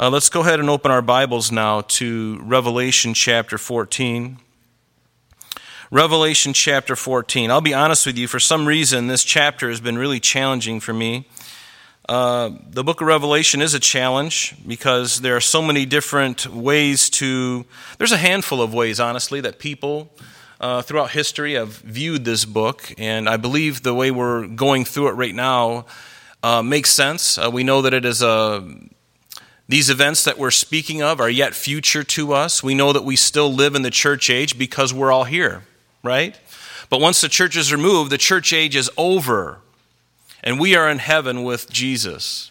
Uh, let's go ahead and open our Bibles now to Revelation chapter 14. Revelation chapter 14. I'll be honest with you, for some reason, this chapter has been really challenging for me. Uh, the book of Revelation is a challenge because there are so many different ways to. There's a handful of ways, honestly, that people uh, throughout history have viewed this book, and I believe the way we're going through it right now uh, makes sense. Uh, we know that it is a these events that we're speaking of are yet future to us. We know that we still live in the church age because we're all here, right? But once the church is removed, the church age is over. And we are in heaven with Jesus.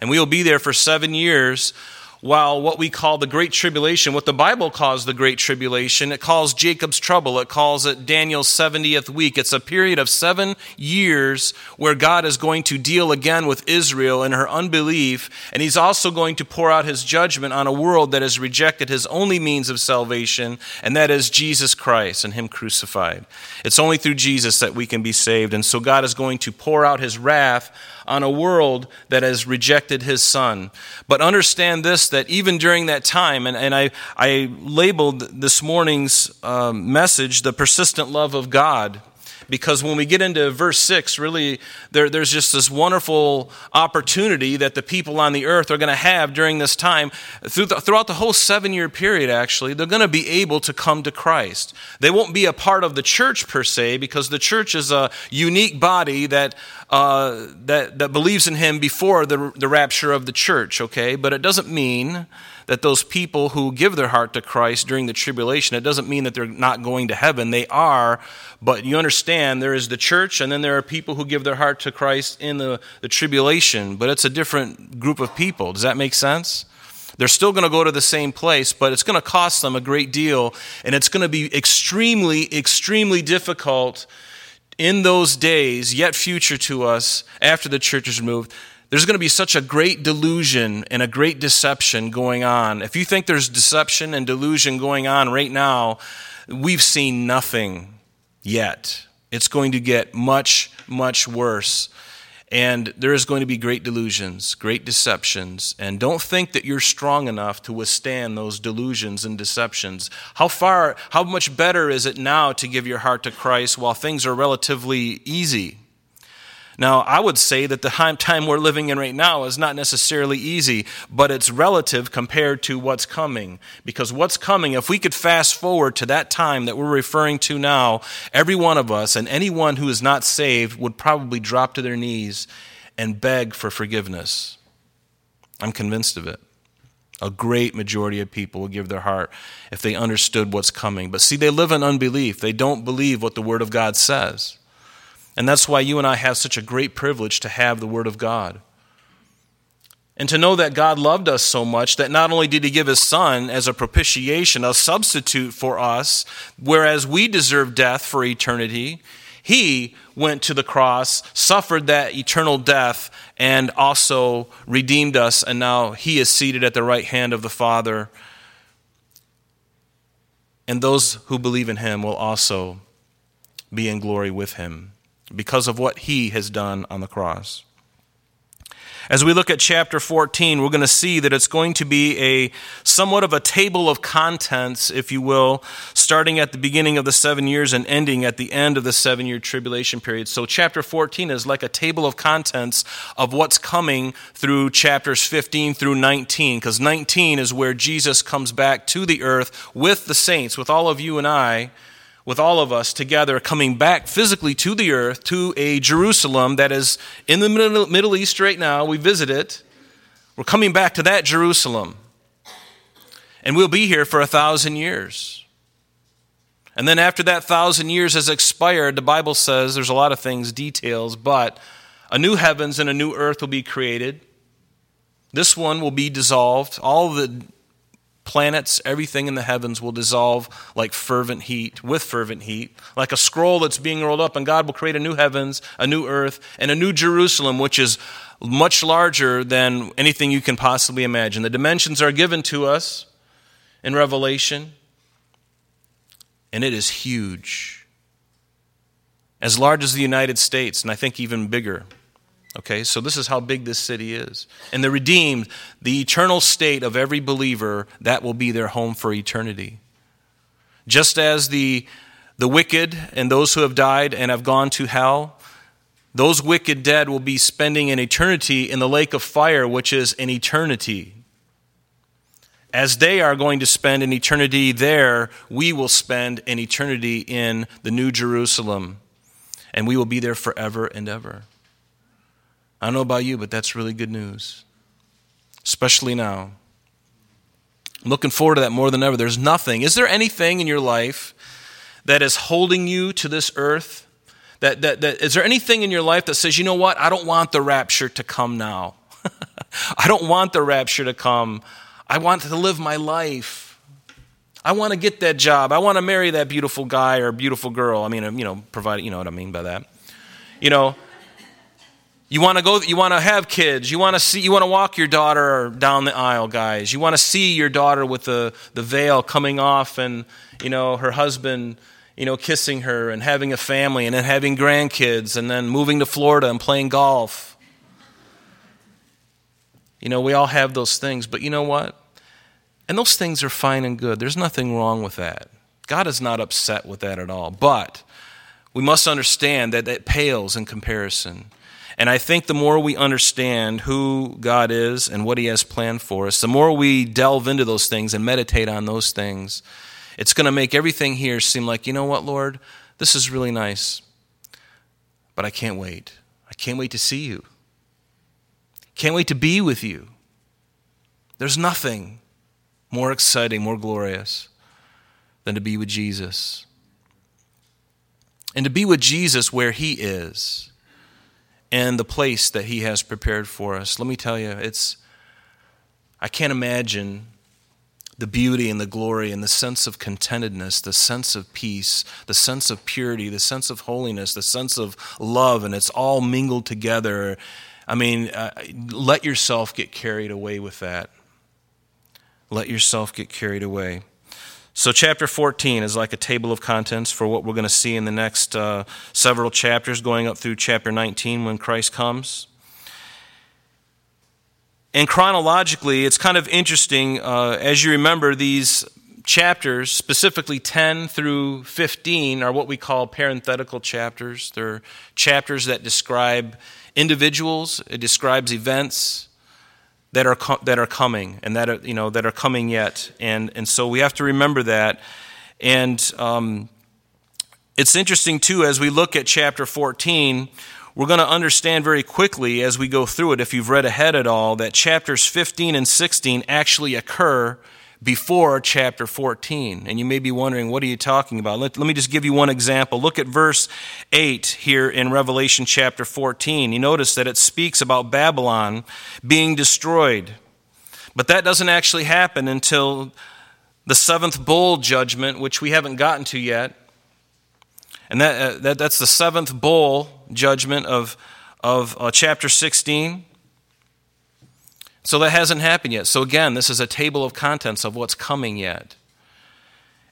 And we will be there for seven years while what we call the Great Tribulation, what the Bible calls the Great Tribulation, it calls Jacob's trouble, it calls it Daniel's 70th week. It's a period of seven years where God is going to deal again with Israel and her unbelief, and He's also going to pour out His judgment on a world that has rejected His only means of salvation, and that is Jesus Christ and Him crucified. It's only through Jesus that we can be saved, and so God is going to pour out His wrath on a world that has rejected his son. But understand this that even during that time, and, and I, I labeled this morning's um, message, The Persistent Love of God because when we get into verse 6, really, there, there's just this wonderful opportunity that the people on the earth are going to have during this time. Through the, throughout the whole seven year period, actually, they're going to be able to come to Christ. They won't be a part of the church per se, because the church is a unique body that, uh, that, that believes in Him before the, the rapture of the church, okay? But it doesn't mean that those people who give their heart to Christ during the tribulation, it doesn't mean that they're not going to heaven. They are, but you understand there is the church, and then there are people who give their heart to Christ in the, the tribulation, but it's a different group of people. Does that make sense? They're still going to go to the same place, but it's going to cost them a great deal, and it's going to be extremely, extremely difficult in those days, yet future to us, after the church is removed, there's going to be such a great delusion and a great deception going on. If you think there's deception and delusion going on right now, we've seen nothing yet. It's going to get much, much worse. And there is going to be great delusions, great deceptions. And don't think that you're strong enough to withstand those delusions and deceptions. How far, how much better is it now to give your heart to Christ while things are relatively easy? Now, I would say that the time we're living in right now is not necessarily easy, but it's relative compared to what's coming. Because what's coming, if we could fast forward to that time that we're referring to now, every one of us and anyone who is not saved would probably drop to their knees and beg for forgiveness. I'm convinced of it. A great majority of people will give their heart if they understood what's coming. But see, they live in unbelief. They don't believe what the Word of God says. And that's why you and I have such a great privilege to have the Word of God. And to know that God loved us so much that not only did He give His Son as a propitiation, a substitute for us, whereas we deserve death for eternity, He went to the cross, suffered that eternal death, and also redeemed us, and now He is seated at the right hand of the Father. And those who believe in Him will also be in glory with Him because of what he has done on the cross. As we look at chapter 14, we're going to see that it's going to be a somewhat of a table of contents, if you will, starting at the beginning of the seven years and ending at the end of the seven year tribulation period. So, chapter 14 is like a table of contents of what's coming through chapters 15 through 19, because 19 is where Jesus comes back to the earth with the saints, with all of you and I with all of us together coming back physically to the earth, to a Jerusalem that is in the Middle East right now. We visit it. We're coming back to that Jerusalem. And we'll be here for a thousand years. And then after that thousand years has expired, the Bible says there's a lot of things, details, but a new heavens and a new earth will be created. This one will be dissolved. All the planets, everything in the heavens will dissolve like fervent heat, with fervent heat, like a scroll that's being rolled up, and God will create a new heavens, a new earth, and a new Jerusalem, which is much larger than anything you can possibly imagine. The dimensions are given to us in Revelation, and it is huge. As large as the United States, and I think even bigger. Okay, so this is how big this city is. And the redeemed, the eternal state of every believer, that will be their home for eternity. Just as the, the wicked and those who have died and have gone to hell, those wicked dead will be spending an eternity in the lake of fire, which is an eternity. As they are going to spend an eternity there, we will spend an eternity in the New Jerusalem, and we will be there forever and ever. I don't know about you, but that's really good news, especially now. I'm looking forward to that more than ever. There's nothing. Is there anything in your life that is holding you to this earth? That, that, that, is there anything in your life that says, you know what, I don't want the rapture to come now? I don't want the rapture to come. I want to live my life. I want to get that job. I want to marry that beautiful guy or beautiful girl. I mean, you know, provide, you know what I mean by that. You know, you want to go you want to have kids. You want to see you want to walk your daughter down the aisle, guys. You want to see your daughter with the the veil coming off and, you know, her husband, you know, kissing her and having a family and then having grandkids and then moving to Florida and playing golf. You know, we all have those things, but you know what? And those things are fine and good. There's nothing wrong with that. God is not upset with that at all. But we must understand that it pales in comparison and I think the more we understand who God is and what He has planned for us, the more we delve into those things and meditate on those things, it's going to make everything here seem like, you know what, Lord, this is really nice, but I can't wait. I can't wait to see you. Can't wait to be with you. There's nothing more exciting, more glorious than to be with Jesus. And to be with Jesus where He is and the place that He has prepared for us. Let me tell you, it's, I can't imagine the beauty and the glory and the sense of contentedness, the sense of peace, the sense of purity, the sense of holiness, the sense of love, and it's all mingled together. I mean, uh, let yourself get carried away with that. Let yourself get carried away. So, chapter 14 is like a table of contents for what we're going to see in the next uh, several chapters, going up through chapter 19 when Christ comes. And chronologically, it's kind of interesting. Uh, as you remember, these chapters, specifically 10 through 15, are what we call parenthetical chapters. They're chapters that describe individuals, it describes events, that are, that are coming and that are, you know, that are coming yet. And, and so we have to remember that. And um, it's interesting, too, as we look at chapter 14, we're going to understand very quickly as we go through it, if you've read ahead at all, that chapters 15 and 16 actually occur before chapter 14. And you may be wondering, what are you talking about? Let, let, me just give you one example. Look at verse 8 here in Revelation chapter 14. You notice that it speaks about Babylon being destroyed. But that doesn't actually happen until the seventh bowl judgment, which we haven't gotten to yet. And that, uh, that that's the seventh bowl judgment of, of uh, chapter 16. So that hasn't happened yet. So again, this is a table of contents of what's coming yet.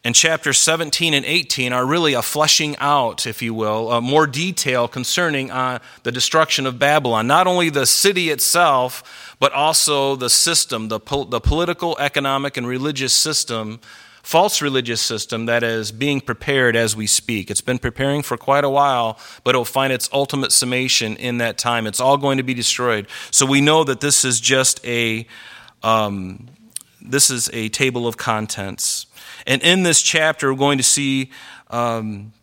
And chapters 17 and 18 are really a fleshing out, if you will, uh, more detail concerning uh, the destruction of Babylon. Not only the city itself, but also the system, the, the political, economic, and religious system false religious system that is being prepared as we speak. It's been preparing for quite a while, but it'll find its ultimate summation in that time. It's all going to be destroyed. So we know that this is just a um, this is a table of contents. And in this chapter, we're going to see um,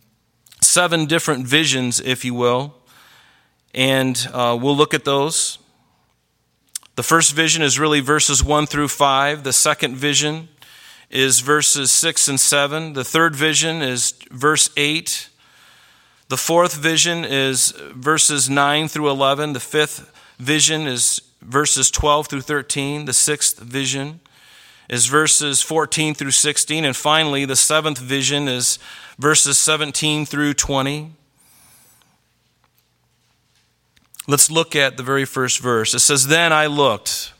seven different visions, if you will, and uh, we'll look at those. The first vision is really verses 1 through 5. The second vision is verses 6 and 7. The third vision is verse 8. The fourth vision is verses 9 through 11. The fifth vision is verses 12 through 13. The sixth vision is verses 14 through 16. And finally, the seventh vision is verses 17 through 20. Let's look at the very first verse. It says, Then I looked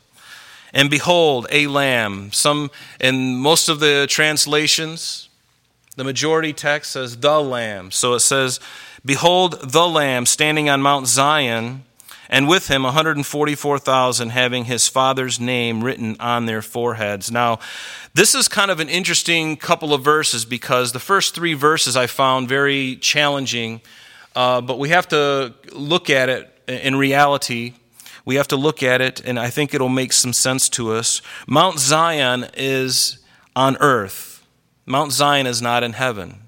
and behold, a lamb. Some, in most of the translations, the majority text says the lamb. So it says, Behold the lamb standing on Mount Zion and with him 144,000 having his father's name written on their foreheads. Now, this is kind of an interesting couple of verses because the first three verses I found very challenging, uh, but we have to look at it in reality. We have to look at it, and I think it'll make some sense to us. Mount Zion is on earth, Mount Zion is not in heaven.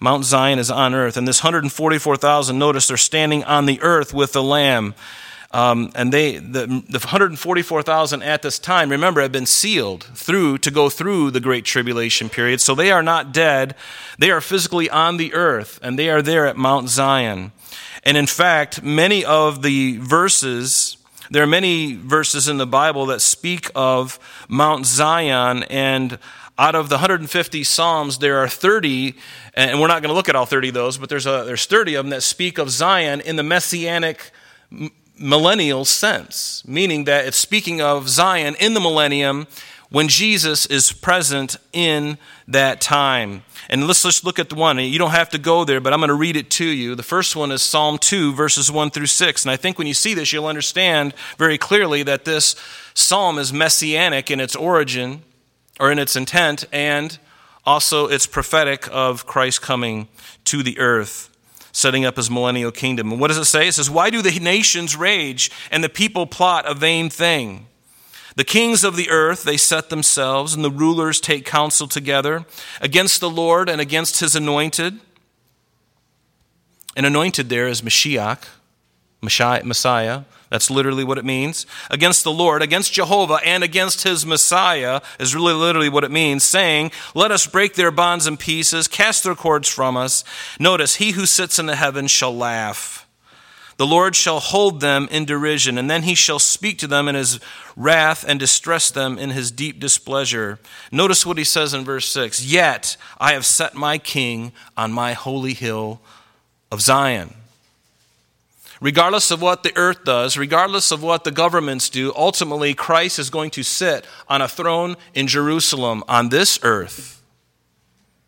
Mount Zion is on earth. And this 144,000, notice they're standing on the earth with the Lamb. Um, and they, the, the 144,000 at this time, remember, have been sealed through to go through the Great Tribulation period. So they are not dead. They are physically on the earth, and they are there at Mount Zion. And in fact, many of the verses, there are many verses in the Bible that speak of Mount Zion and out of the 150 Psalms, there are 30, and we're not going to look at all 30 of those, but there's, a, there's 30 of them that speak of Zion in the messianic millennial sense, meaning that it's speaking of Zion in the millennium when Jesus is present in that time. And let's just look at the one. You don't have to go there, but I'm going to read it to you. The first one is Psalm 2, verses 1 through 6. And I think when you see this, you'll understand very clearly that this psalm is messianic in its origin or in its intent, and also it's prophetic of Christ coming to the earth, setting up his millennial kingdom. And what does it say? It says, Why do the nations rage and the people plot a vain thing? The kings of the earth, they set themselves, and the rulers take counsel together against the Lord and against his anointed. And anointed there is Mashiach, Messiah. That's literally what it means. Against the Lord, against Jehovah, and against his Messiah is really literally what it means, saying, Let us break their bonds in pieces, cast their cords from us. Notice, he who sits in the heavens shall laugh. The Lord shall hold them in derision, and then he shall speak to them in his wrath and distress them in his deep displeasure. Notice what he says in verse 6 Yet I have set my king on my holy hill of Zion. Regardless of what the earth does, regardless of what the governments do, ultimately Christ is going to sit on a throne in Jerusalem on this earth.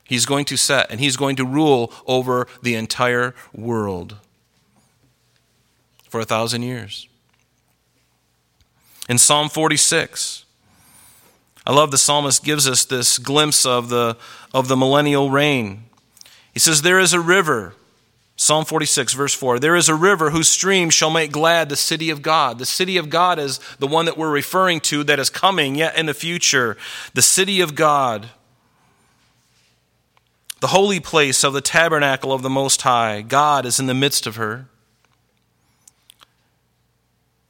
He's going to set and he's going to rule over the entire world for a thousand years. In Psalm 46, I love the psalmist gives us this glimpse of the, of the millennial reign. He says, There is a river Psalm 46, verse 4 There is a river whose stream shall make glad the city of God. The city of God is the one that we're referring to that is coming yet in the future. The city of God, the holy place of the tabernacle of the Most High. God is in the midst of her.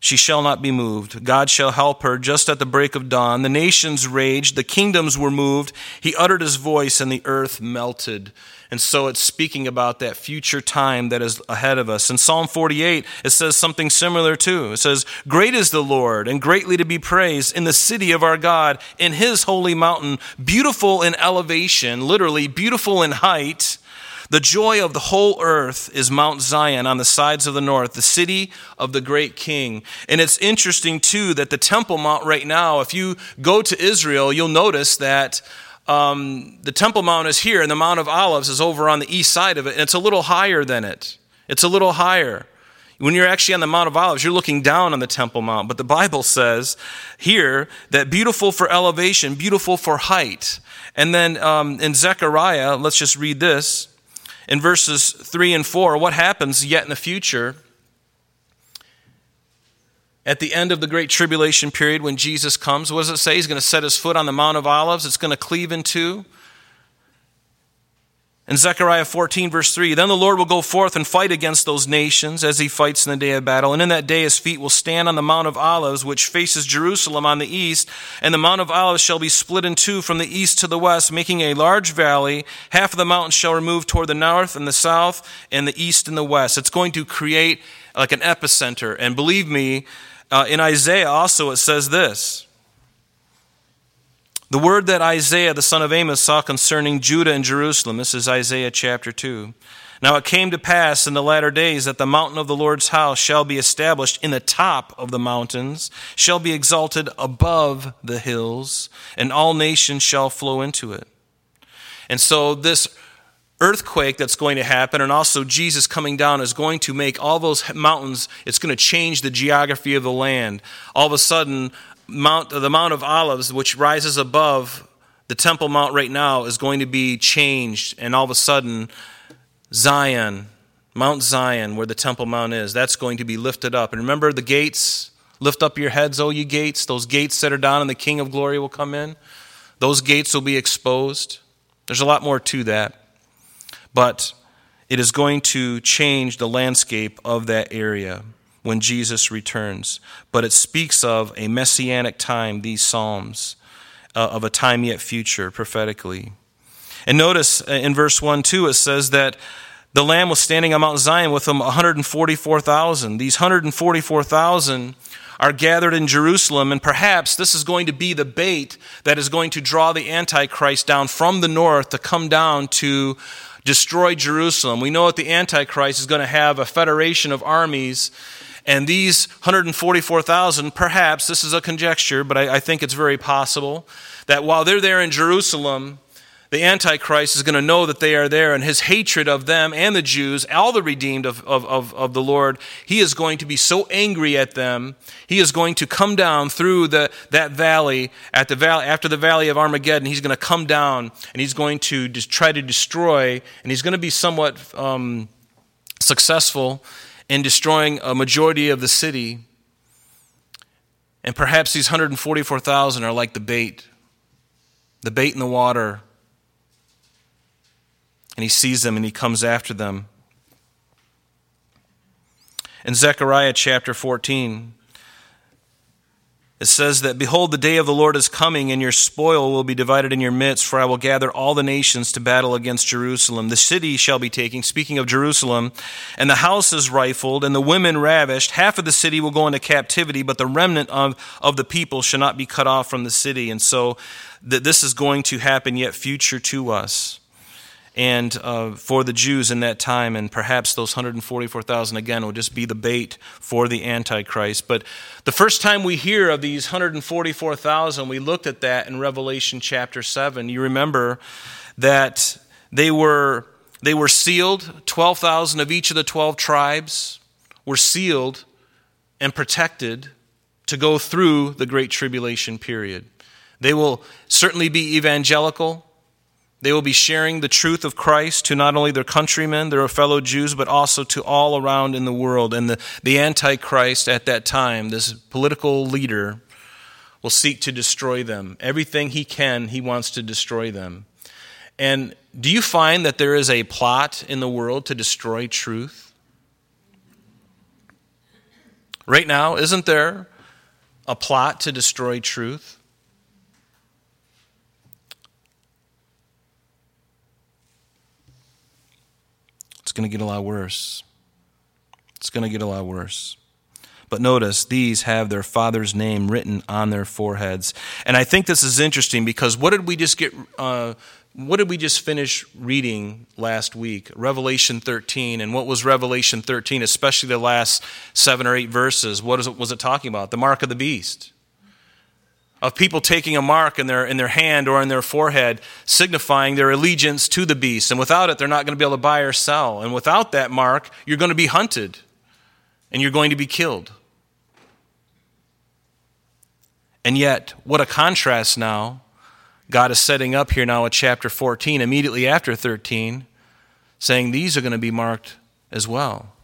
She shall not be moved. God shall help her just at the break of dawn. The nations raged, the kingdoms were moved. He uttered his voice, and the earth melted. And so it's speaking about that future time that is ahead of us. In Psalm 48, it says something similar too. It says, Great is the Lord, and greatly to be praised in the city of our God, in his holy mountain, beautiful in elevation, literally beautiful in height. The joy of the whole earth is Mount Zion on the sides of the north, the city of the great king. And it's interesting, too, that the Temple Mount right now, if you go to Israel, you'll notice that um, the Temple Mount is here, and the Mount of Olives is over on the east side of it, and it's a little higher than it. It's a little higher. When you're actually on the Mount of Olives, you're looking down on the Temple Mount. But the Bible says here that beautiful for elevation, beautiful for height. And then um, in Zechariah, let's just read this. In verses 3 and 4, what happens yet in the future? At the end of the Great Tribulation period, when Jesus comes, what does it say? He's going to set his foot on the Mount of Olives. It's going to cleave in two. In Zechariah 14, verse 3, then the Lord will go forth and fight against those nations as he fights in the day of battle. And in that day his feet will stand on the Mount of Olives, which faces Jerusalem on the east. And the Mount of Olives shall be split in two from the east to the west, making a large valley. Half of the mountain shall remove toward the north and the south, and the east and the west. It's going to create like an epicenter. And believe me, uh, in Isaiah also it says this The word that Isaiah the son of Amos saw concerning Judah and Jerusalem, this is Isaiah chapter 2. Now it came to pass in the latter days that the mountain of the Lord's house shall be established in the top of the mountains, shall be exalted above the hills, and all nations shall flow into it. And so this earthquake that's going to happen, and also Jesus coming down is going to make all those mountains, it's going to change the geography of the land. All of a sudden, Mount, the Mount of Olives, which rises above the Temple Mount right now, is going to be changed, and all of a sudden, Zion, Mount Zion, where the Temple Mount is, that's going to be lifted up. And remember the gates? Lift up your heads, O ye gates. Those gates that are down, and the King of glory will come in. Those gates will be exposed. There's a lot more to that. But it is going to change the landscape of that area when Jesus returns. But it speaks of a messianic time, these Psalms, uh, of a time yet future prophetically. And notice uh, in verse 1 2, it says that the Lamb was standing on Mount Zion with them 144,000. These 144,000 are gathered in Jerusalem, and perhaps this is going to be the bait that is going to draw the Antichrist down from the north to come down to destroy Jerusalem. We know that the Antichrist is going to have a federation of armies, and these 144,000, perhaps, this is a conjecture, but I, I think it's very possible, that while they're there in Jerusalem, the Antichrist is going to know that they are there, and his hatred of them and the Jews, all the redeemed of, of, of, of, the Lord, he is going to be so angry at them, he is going to come down through the, that valley, at the valley, after the valley of Armageddon, he's going to come down and he's going to just try to destroy, and he's going to be somewhat um, successful in destroying a majority of the city. And perhaps these 144,000 are like the bait, the bait in the water and he sees them and he comes after them. In Zechariah chapter 14, it says that, Behold, the day of the Lord is coming, and your spoil will be divided in your midst, for I will gather all the nations to battle against Jerusalem. The city shall be taken, speaking of Jerusalem, and the houses rifled, and the women ravished. Half of the city will go into captivity, but the remnant of, of the people shall not be cut off from the city. And so that this is going to happen yet future to us and uh, for the Jews in that time, and perhaps those 144,000 again will just be the bait for the Antichrist. But the first time we hear of these 144,000, we looked at that in Revelation chapter 7. You remember that they were, they were sealed, 12,000 of each of the 12 tribes were sealed and protected to go through the Great Tribulation period. They will certainly be evangelical they will be sharing the truth of Christ to not only their countrymen, their fellow Jews, but also to all around in the world. And the, the Antichrist at that time, this political leader, will seek to destroy them. Everything he can, he wants to destroy them. And do you find that there is a plot in the world to destroy truth? Right now, isn't there a plot to destroy truth? It's going to get a lot worse. It's going to get a lot worse. But notice, these have their father's name written on their foreheads. And I think this is interesting because what did we just get? Uh, what did we just finish reading last week? Revelation 13. And what was Revelation 13, especially the last seven or eight verses? What it, was it talking about? The mark of the beast of people taking a mark in their, in their hand or in their forehead, signifying their allegiance to the beast. And without it, they're not going to be able to buy or sell. And without that mark, you're going to be hunted and you're going to be killed. And yet, what a contrast now. God is setting up here now at chapter 14, immediately after 13, saying these are going to be marked as well.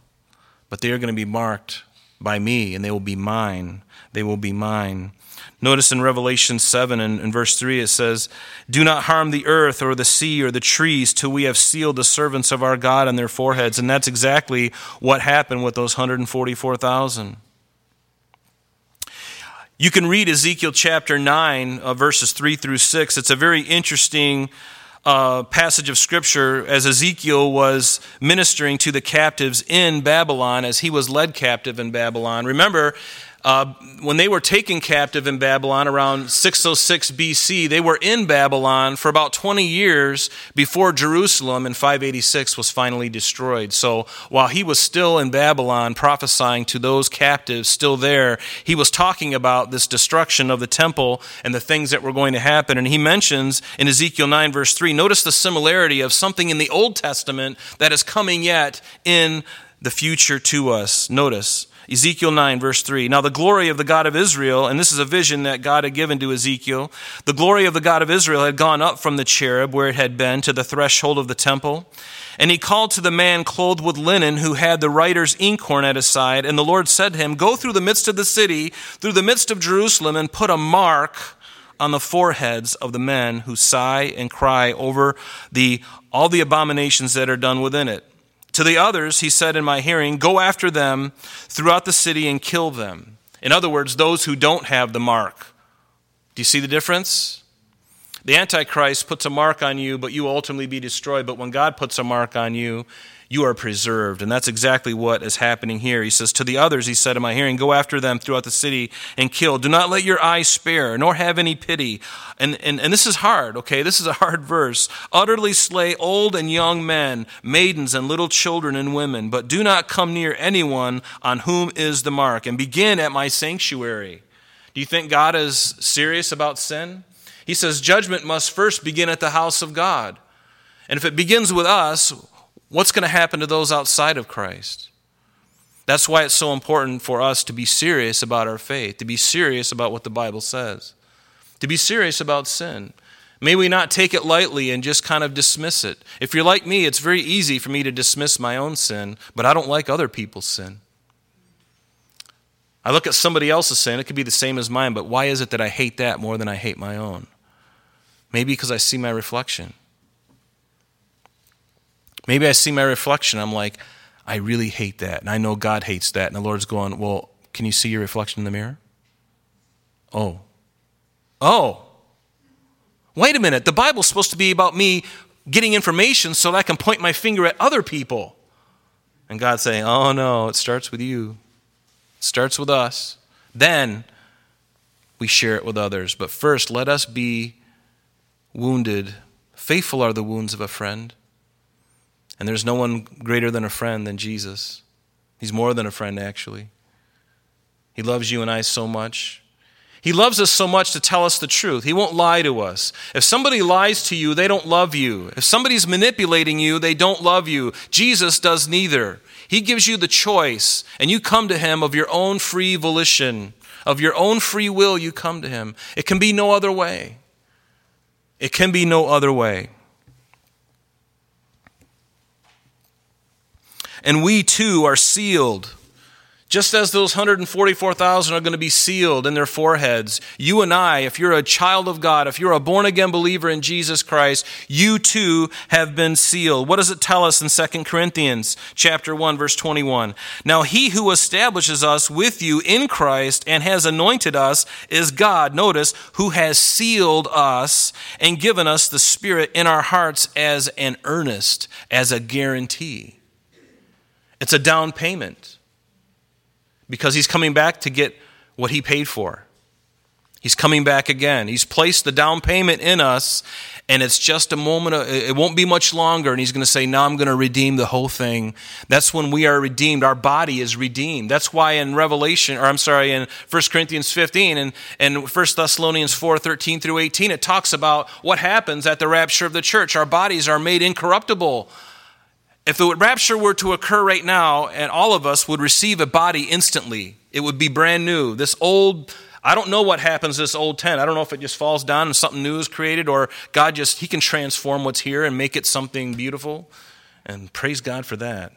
But they are going to be marked by me, and they will be mine. They will be mine. Notice in Revelation 7 and, verse 3 it says, Do not harm the earth or the sea or the trees till we have sealed the servants of our God on their foreheads. And that's exactly what happened with those 144,000. You can read Ezekiel chapter 9, uh, verses 3 through 6. It's a very interesting uh, passage of Scripture as Ezekiel was ministering to the captives in Babylon as he was led captive in Babylon. Remember, uh, when they were taken captive in Babylon around 606 BC, they were in Babylon for about 20 years before Jerusalem in 586 was finally destroyed. So while he was still in Babylon prophesying to those captives still there, he was talking about this destruction of the temple and the things that were going to happen. And he mentions in Ezekiel 9, verse 3, notice the similarity of something in the Old Testament that is coming yet in the future to us. Notice. Ezekiel 9, verse 3. Now, the glory of the God of Israel, and this is a vision that God had given to Ezekiel, the glory of the God of Israel had gone up from the cherub where it had been to the threshold of the temple. And he called to the man clothed with linen who had the writer's inkhorn at his side. And the Lord said to him, Go through the midst of the city, through the midst of Jerusalem, and put a mark on the foreheads of the men who sigh and cry over the, all the abominations that are done within it. To the others, he said in my hearing, Go after them throughout the city and kill them. In other words, those who don't have the mark. Do you see the difference? The Antichrist puts a mark on you, but you ultimately be destroyed. But when God puts a mark on you, you are preserved. And that's exactly what is happening here. He says, To the others, he said in my hearing, Go after them throughout the city and kill. Do not let your eyes spare, nor have any pity. And, and, and this is hard, okay? This is a hard verse. Utterly slay old and young men, maidens and little children and women, but do not come near anyone on whom is the mark. And begin at my sanctuary. Do you think God is serious about sin? He says judgment must first begin at the house of God. And if it begins with us, What's going to happen to those outside of Christ? That's why it's so important for us to be serious about our faith, to be serious about what the Bible says, to be serious about sin. May we not take it lightly and just kind of dismiss it. If you're like me, it's very easy for me to dismiss my own sin, but I don't like other people's sin. I look at somebody else's sin, it could be the same as mine, but why is it that I hate that more than I hate my own? Maybe because I see my reflection. Maybe I see my reflection. I'm like, I really hate that. And I know God hates that. And the Lord's going, Well, can you see your reflection in the mirror? Oh. Oh. Wait a minute. The Bible's supposed to be about me getting information so that I can point my finger at other people. And God's saying, Oh, no, it starts with you. It starts with us. Then we share it with others. But first, let us be wounded. Faithful are the wounds of a friend. And there's no one greater than a friend than Jesus. He's more than a friend, actually. He loves you and I so much. He loves us so much to tell us the truth. He won't lie to us. If somebody lies to you, they don't love you. If somebody's manipulating you, they don't love you. Jesus does neither. He gives you the choice, and you come to Him of your own free volition, of your own free will, you come to Him. It can be no other way. It can be no other way. And we too are sealed. Just as those 144,000 are going to be sealed in their foreheads, you and I, if you're a child of God, if you're a born again believer in Jesus Christ, you too have been sealed. What does it tell us in 2 Corinthians chapter 1 verse 21? Now he who establishes us with you in Christ and has anointed us is God, notice, who has sealed us and given us the spirit in our hearts as an earnest, as a guarantee. It's a down payment because he's coming back to get what he paid for. He's coming back again. He's placed the down payment in us, and it's just a moment. Of, it won't be much longer, and he's going to say, Now I'm going to redeem the whole thing. That's when we are redeemed. Our body is redeemed. That's why in Revelation, or I'm sorry, in 1 Corinthians 15 and, and 1 Thessalonians 4 13 through 18, it talks about what happens at the rapture of the church. Our bodies are made incorruptible if the rapture were to occur right now and all of us would receive a body instantly, it would be brand new. This old, I don't know what happens this old tent. I don't know if it just falls down and something new is created or God just, He can transform what's here and make it something beautiful. And praise God for that.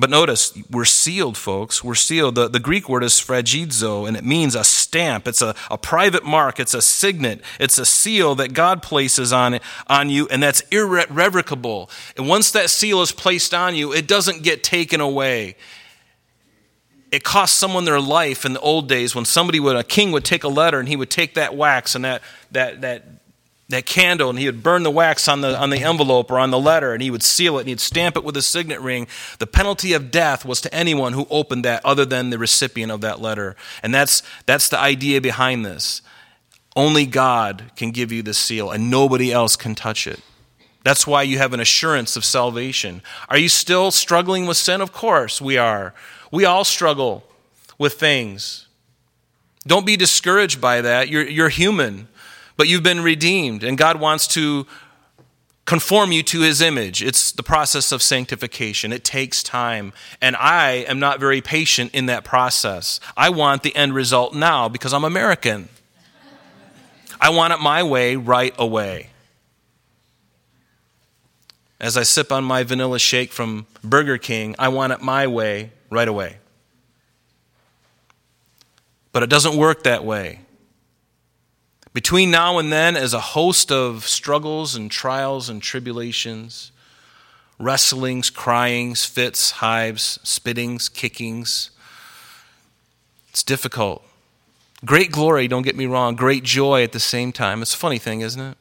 But notice, we're sealed, folks. We're sealed. The, the Greek word is sphragizo, and it means a stamp. It's a, a private mark. It's a signet. It's a seal that God places on, it, on you, and that's irrevocable. And once that seal is placed on you, it doesn't get taken away. It cost someone their life in the old days when somebody would, a king would take a letter and he would take that wax and that, that, that that candle and he would burn the wax on the, on the envelope or on the letter and he would seal it and he'd stamp it with a signet ring. The penalty of death was to anyone who opened that other than the recipient of that letter. And that's, that's the idea behind this. Only God can give you the seal and nobody else can touch it. That's why you have an assurance of salvation. Are you still struggling with sin? Of course we are. We all struggle with things. Don't be discouraged by that. You're, you're human but you've been redeemed, and God wants to conform you to his image. It's the process of sanctification. It takes time. And I am not very patient in that process. I want the end result now because I'm American. I want it my way right away. As I sip on my vanilla shake from Burger King, I want it my way right away. But it doesn't work that way. Between now and then, as a host of struggles and trials and tribulations, wrestlings, cryings, fits, hives, spittings, kickings, it's difficult. Great glory, don't get me wrong, great joy at the same time. It's a funny thing, isn't it?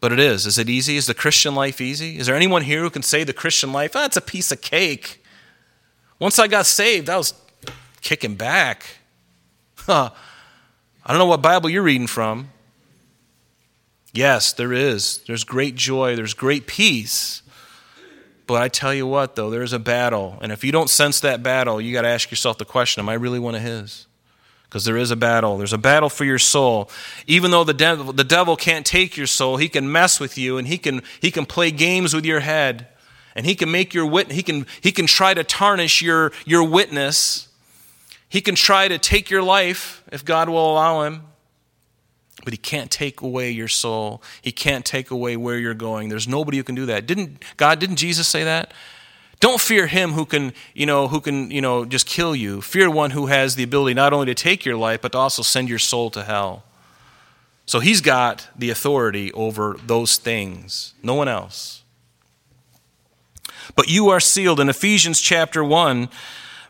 But it is. Is it easy? Is the Christian life easy? Is there anyone here who can say the Christian life, oh, it's a piece of cake? Once I got saved, I was kicking back. I don't know what Bible you're reading from. Yes, there is. There's great joy, there's great peace. But I tell you what, though, there's a battle. And if you don't sense that battle, you got to ask yourself the question Am I really one of His? Because there is a battle. There's a battle for your soul. Even though the devil, the devil can't take your soul, he can mess with you and he can, he can play games with your head. And he can make your wit, he can, he can try to tarnish your, your witness. He can try to take your life if God will allow him, but he can't take away your soul. He can't take away where you're going. There's nobody who can do that. Didn't God, didn't Jesus say that? Don't fear him who can, you know, who can, you know, just kill you. Fear one who has the ability not only to take your life, but to also send your soul to hell. So he's got the authority over those things, no one else. But you are sealed. In Ephesians chapter 1,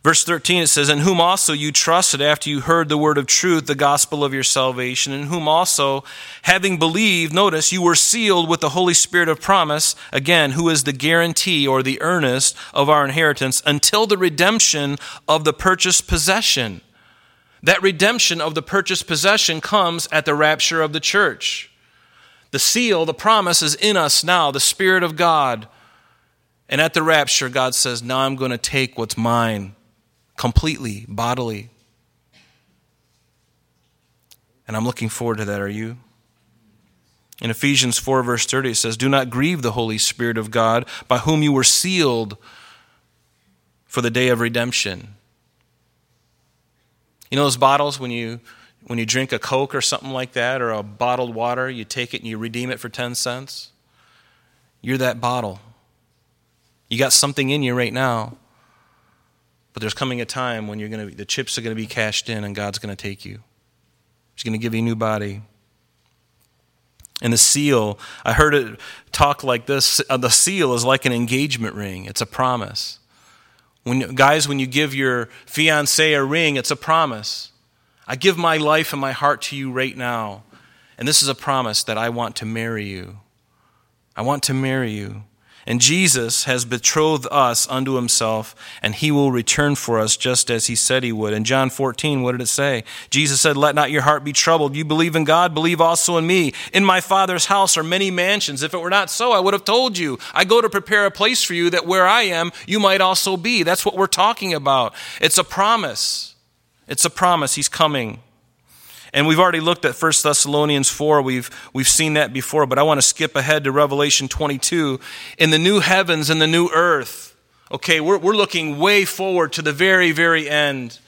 Verse 13 it says, In whom also you trusted after you heard the word of truth, the gospel of your salvation, in whom also, having believed, notice, you were sealed with the Holy Spirit of promise, again, who is the guarantee or the earnest of our inheritance until the redemption of the purchased possession. That redemption of the purchased possession comes at the rapture of the church. The seal, the promise is in us now, the Spirit of God. And at the rapture, God says, Now I'm going to take what's mine completely, bodily. And I'm looking forward to that. Are you? In Ephesians 4, verse 30, it says, Do not grieve the Holy Spirit of God, by whom you were sealed for the day of redemption. You know those bottles when you when you drink a Coke or something like that, or a bottled water, you take it and you redeem it for 10 cents? You're that bottle. You got something in you right now but there's coming a time when you're going to the chips are going to be cashed in and God's going to take you. He's going to give you a new body. And the seal, I heard it talk like this uh, the seal is like an engagement ring, it's a promise. When, guys, when you give your fiance a ring, it's a promise. I give my life and my heart to you right now. And this is a promise that I want to marry you. I want to marry you. And Jesus has betrothed us unto himself, and he will return for us just as he said he would. In John 14, what did it say? Jesus said, Let not your heart be troubled. You believe in God, believe also in me. In my Father's house are many mansions. If it were not so, I would have told you. I go to prepare a place for you that where I am, you might also be. That's what we're talking about. It's a promise. It's a promise. He's coming. And we've already looked at 1 Thessalonians 4. We've, we've seen that before, but I want to skip ahead to Revelation 22. In the new heavens and the new earth, okay, we're, we're looking way forward to the very, very end.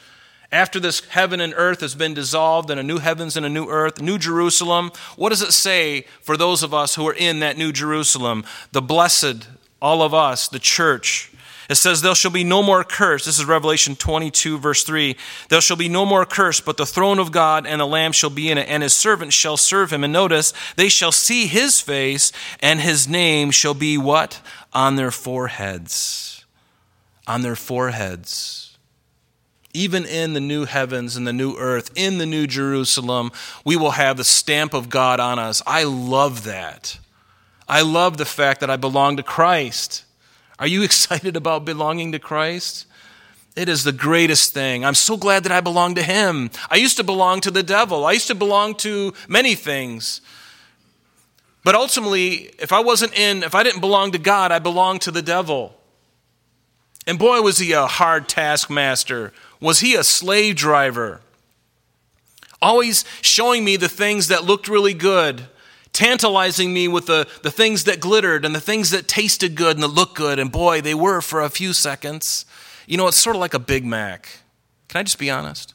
After this heaven and earth has been dissolved and a new heavens and a new earth, New Jerusalem, what does it say for those of us who are in that New Jerusalem? The blessed, all of us, the church, it says, There shall be no more curse. This is Revelation 22, verse 3. There shall be no more curse, but the throne of God and the Lamb shall be in it, and his servants shall serve him. And notice, they shall see his face, and his name shall be what? On their foreheads. On their foreheads. even in the new heavens and the new earth, in the new Jerusalem, we will have the stamp of God on us. I love that. I love the fact that I belong to Christ. Are you excited about belonging to Christ? It is the greatest thing. I'm so glad that I belong to Him. I used to belong to the devil, I used to belong to many things. But ultimately, if I wasn't in, if I didn't belong to God, I belonged to the devil. And boy, was he a hard taskmaster. Was he a slave driver? Always showing me the things that looked really good, tantalizing me with the, the things that glittered and the things that tasted good and that looked good. And boy, they were for a few seconds. You know, it's sort of like a Big Mac. Can I just be honest?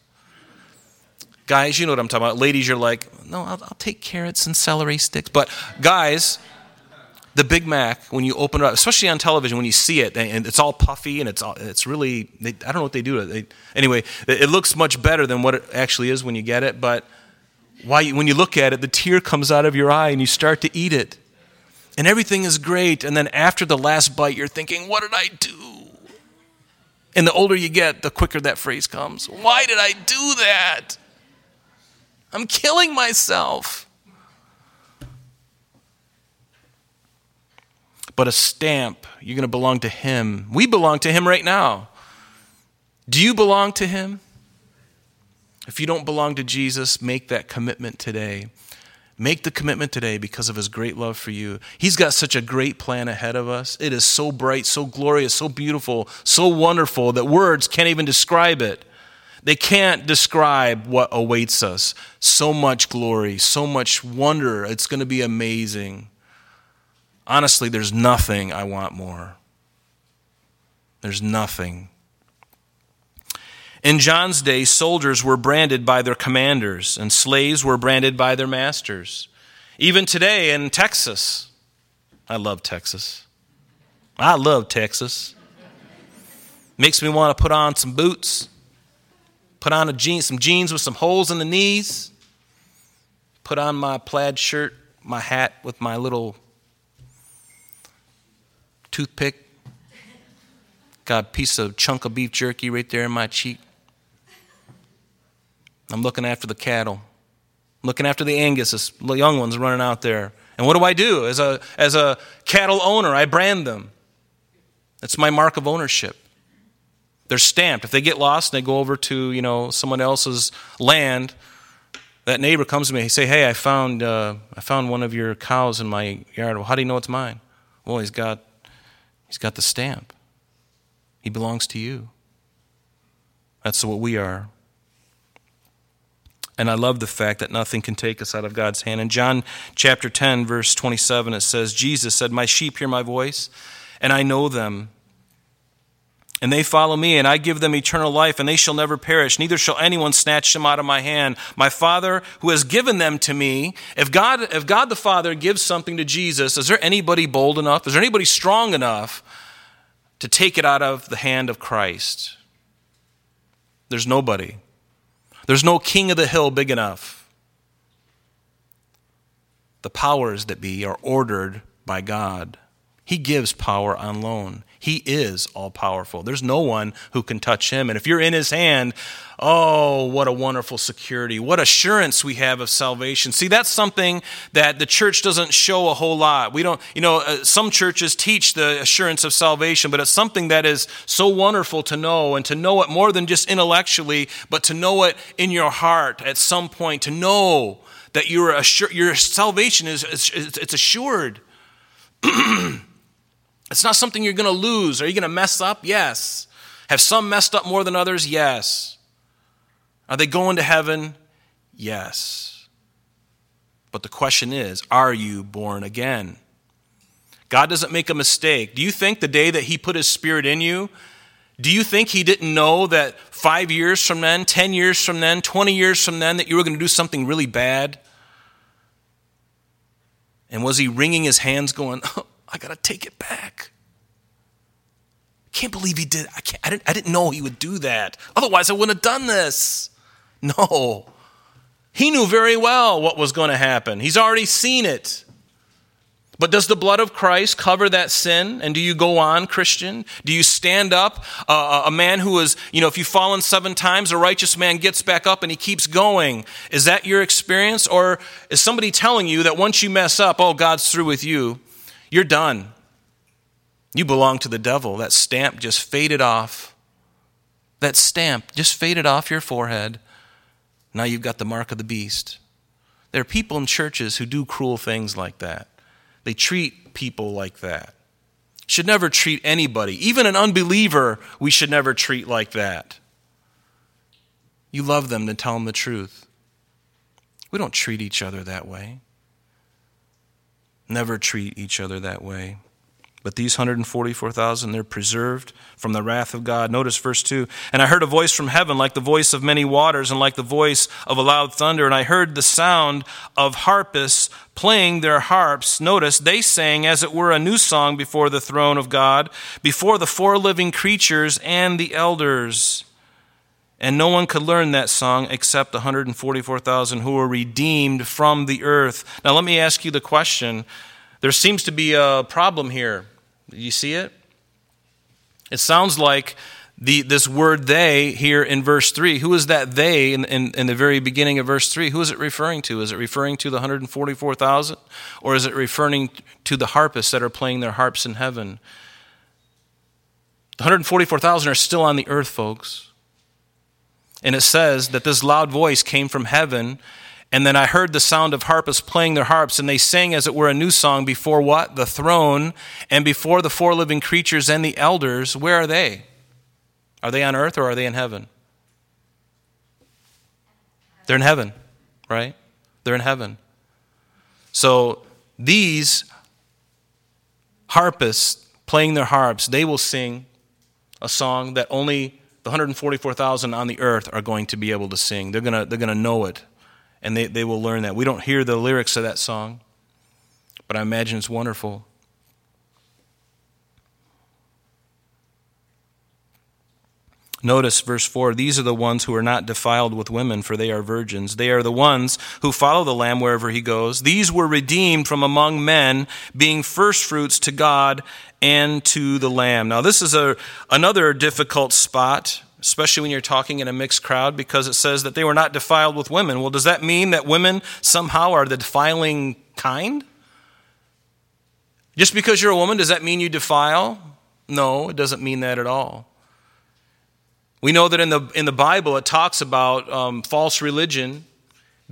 Guys, you know what I'm talking about. Ladies, you're like, no, I'll, I'll take carrots and celery sticks. But guys, the Big Mac, when you open it up, especially on television, when you see it, and it's all puffy and it's all, it's really, they, I don't know what they do. They, anyway, it looks much better than what it actually is when you get it. But why, when you look at it, the tear comes out of your eye and you start to eat it. And everything is great. And then after the last bite, you're thinking, what did I do? And the older you get, the quicker that phrase comes. Why did I do that? I'm killing myself. But a stamp, you're going to belong to Him. We belong to Him right now. Do you belong to Him? If you don't belong to Jesus, make that commitment today. Make the commitment today because of his great love for you. He's got such a great plan ahead of us. It is so bright, so glorious, so beautiful, so wonderful that words can't even describe it. They can't describe what awaits us. So much glory, so much wonder. It's going to be amazing. Honestly, there's nothing I want more. There's nothing. In John's day, soldiers were branded by their commanders, and slaves were branded by their masters. Even today in Texas, I love Texas. I love Texas. Makes me want to put on some boots, put on a some jeans with some holes in the knees, put on my plaid shirt, my hat with my little toothpick, got a piece of chunk of beef jerky right there in my cheek. I'm looking after the cattle. I'm looking after the Angus, the young ones running out there. And what do I do? As a, as a cattle owner, I brand them. That's my mark of ownership. They're stamped. If they get lost and they go over to, you know, someone else's land, that neighbor comes to me and say, hey, I found, uh, I found one of your cows in my yard. Well, how do you know it's mine? Well, he's got, he's got the stamp. He belongs to you. That's what we are. And I love the fact that nothing can take us out of God's hand. In John chapter 10, verse 27, it says, Jesus said, My sheep hear my voice, and I know them. And they follow me, and I give them eternal life, and they shall never perish, neither shall anyone snatch them out of my hand. My Father, who has given them to me, if God, if God the Father gives something to Jesus, is there anybody bold enough? Is there anybody strong enough to take it out of the hand of Christ? There's nobody. There's no king of the hill big enough. The powers that be are ordered by God. He gives power on loan. He is all powerful. There's no one who can touch him. And if you're in his hand, oh, what a wonderful security. What assurance we have of salvation. See, that's something that the church doesn't show a whole lot. We don't, you know, uh, some churches teach the assurance of salvation, but it's something that is so wonderful to know and to know it more than just intellectually, but to know it in your heart at some point, to know that your, assur- your salvation is, is it's assured. It's not something you're going to lose. Are you going to mess up? Yes. Have some messed up more than others? Yes. Are they going to heaven? Yes. But the question is are you born again? God doesn't make a mistake. Do you think the day that He put His Spirit in you, do you think He didn't know that five years from then, 10 years from then, 20 years from then, that you were going to do something really bad? And was He wringing His hands going, oh, I got to take it back. I can't believe he did. I, can't, I, didn't, I didn't know he would do that. Otherwise, I wouldn't have done this. No. He knew very well what was going to happen, he's already seen it. But does the blood of Christ cover that sin? And do you go on, Christian? Do you stand up? Uh, a man who is, you know, if you've fallen seven times, a righteous man gets back up and he keeps going. Is that your experience? Or is somebody telling you that once you mess up, oh, God's through with you, you're done? You belong to the devil. That stamp just faded off. That stamp just faded off your forehead. Now you've got the mark of the beast. There are people in churches who do cruel things like that. They treat people like that. Should never treat anybody, even an unbeliever, we should never treat like that. You love them to tell them the truth. We don't treat each other that way. Never treat each other that way. But these 144,000, they're preserved from the wrath of God. Notice verse 2. And I heard a voice from heaven, like the voice of many waters, and like the voice of a loud thunder. And I heard the sound of harpists playing their harps. Notice they sang as it were a new song before the throne of God, before the four living creatures and the elders. And no one could learn that song except 144,000 who were redeemed from the earth. Now, let me ask you the question there seems to be a problem here. Do you see it? It sounds like the, this word they here in verse 3. Who is that they in, in, in the very beginning of verse 3? Who is it referring to? Is it referring to the 144,000? Or is it referring to the harpists that are playing their harps in heaven? The 144,000 are still on the earth, folks. And it says that this loud voice came from heaven and then I heard the sound of harpists playing their harps, and they sang as it were a new song before what? The throne, and before the four living creatures and the elders. Where are they? Are they on earth or are they in heaven? They're in heaven, right? They're in heaven. So these harpists playing their harps, they will sing a song that only the 144,000 on the earth are going to be able to sing. They're going to, they're going to know it and they, they will learn that. We don't hear the lyrics of that song, but I imagine it's wonderful. Notice verse 4 These are the ones who are not defiled with women, for they are virgins. They are the ones who follow the Lamb wherever he goes. These were redeemed from among men, being firstfruits to God and to the Lamb. Now, this is a, another difficult spot especially when you're talking in a mixed crowd, because it says that they were not defiled with women. Well, does that mean that women somehow are the defiling kind? Just because you're a woman, does that mean you defile? No, it doesn't mean that at all. We know that in the, in the Bible it talks about um, false religion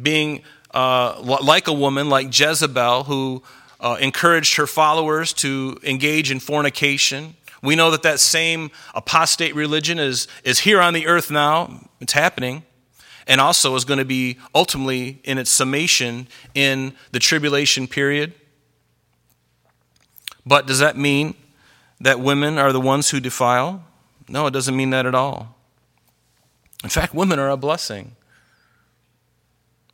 being uh, like a woman, like Jezebel, who uh, encouraged her followers to engage in fornication. We know that that same apostate religion is, is here on the earth now. It's happening. And also is going to be ultimately in its summation in the tribulation period. But does that mean that women are the ones who defile? No, it doesn't mean that at all. In fact, women are a blessing.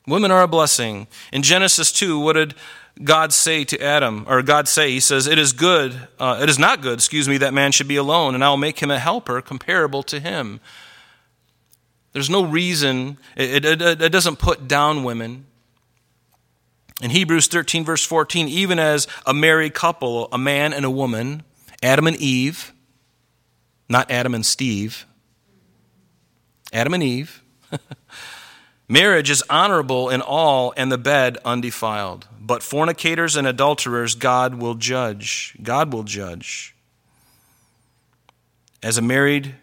Women are a blessing. In Genesis 2, what did God say to Adam, or God say, He says, It is good, uh, it is not good, excuse me, that man should be alone, and I will make him a helper comparable to him. There's no reason, it, it, it doesn't put down women. In Hebrews 13, verse 14, even as a married couple, a man and a woman, Adam and Eve, not Adam and Steve, Adam and Eve, marriage is honorable in all, and the bed undefiled. But fornicators and adulterers, God will judge. God will judge. As a married